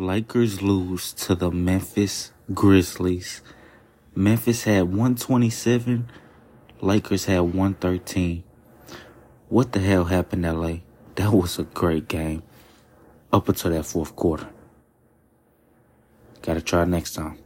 Lakers lose to the Memphis Grizzlies. Memphis had 127, Lakers had 113. What the hell happened, LA? That was a great game up until that fourth quarter. Gotta try next time.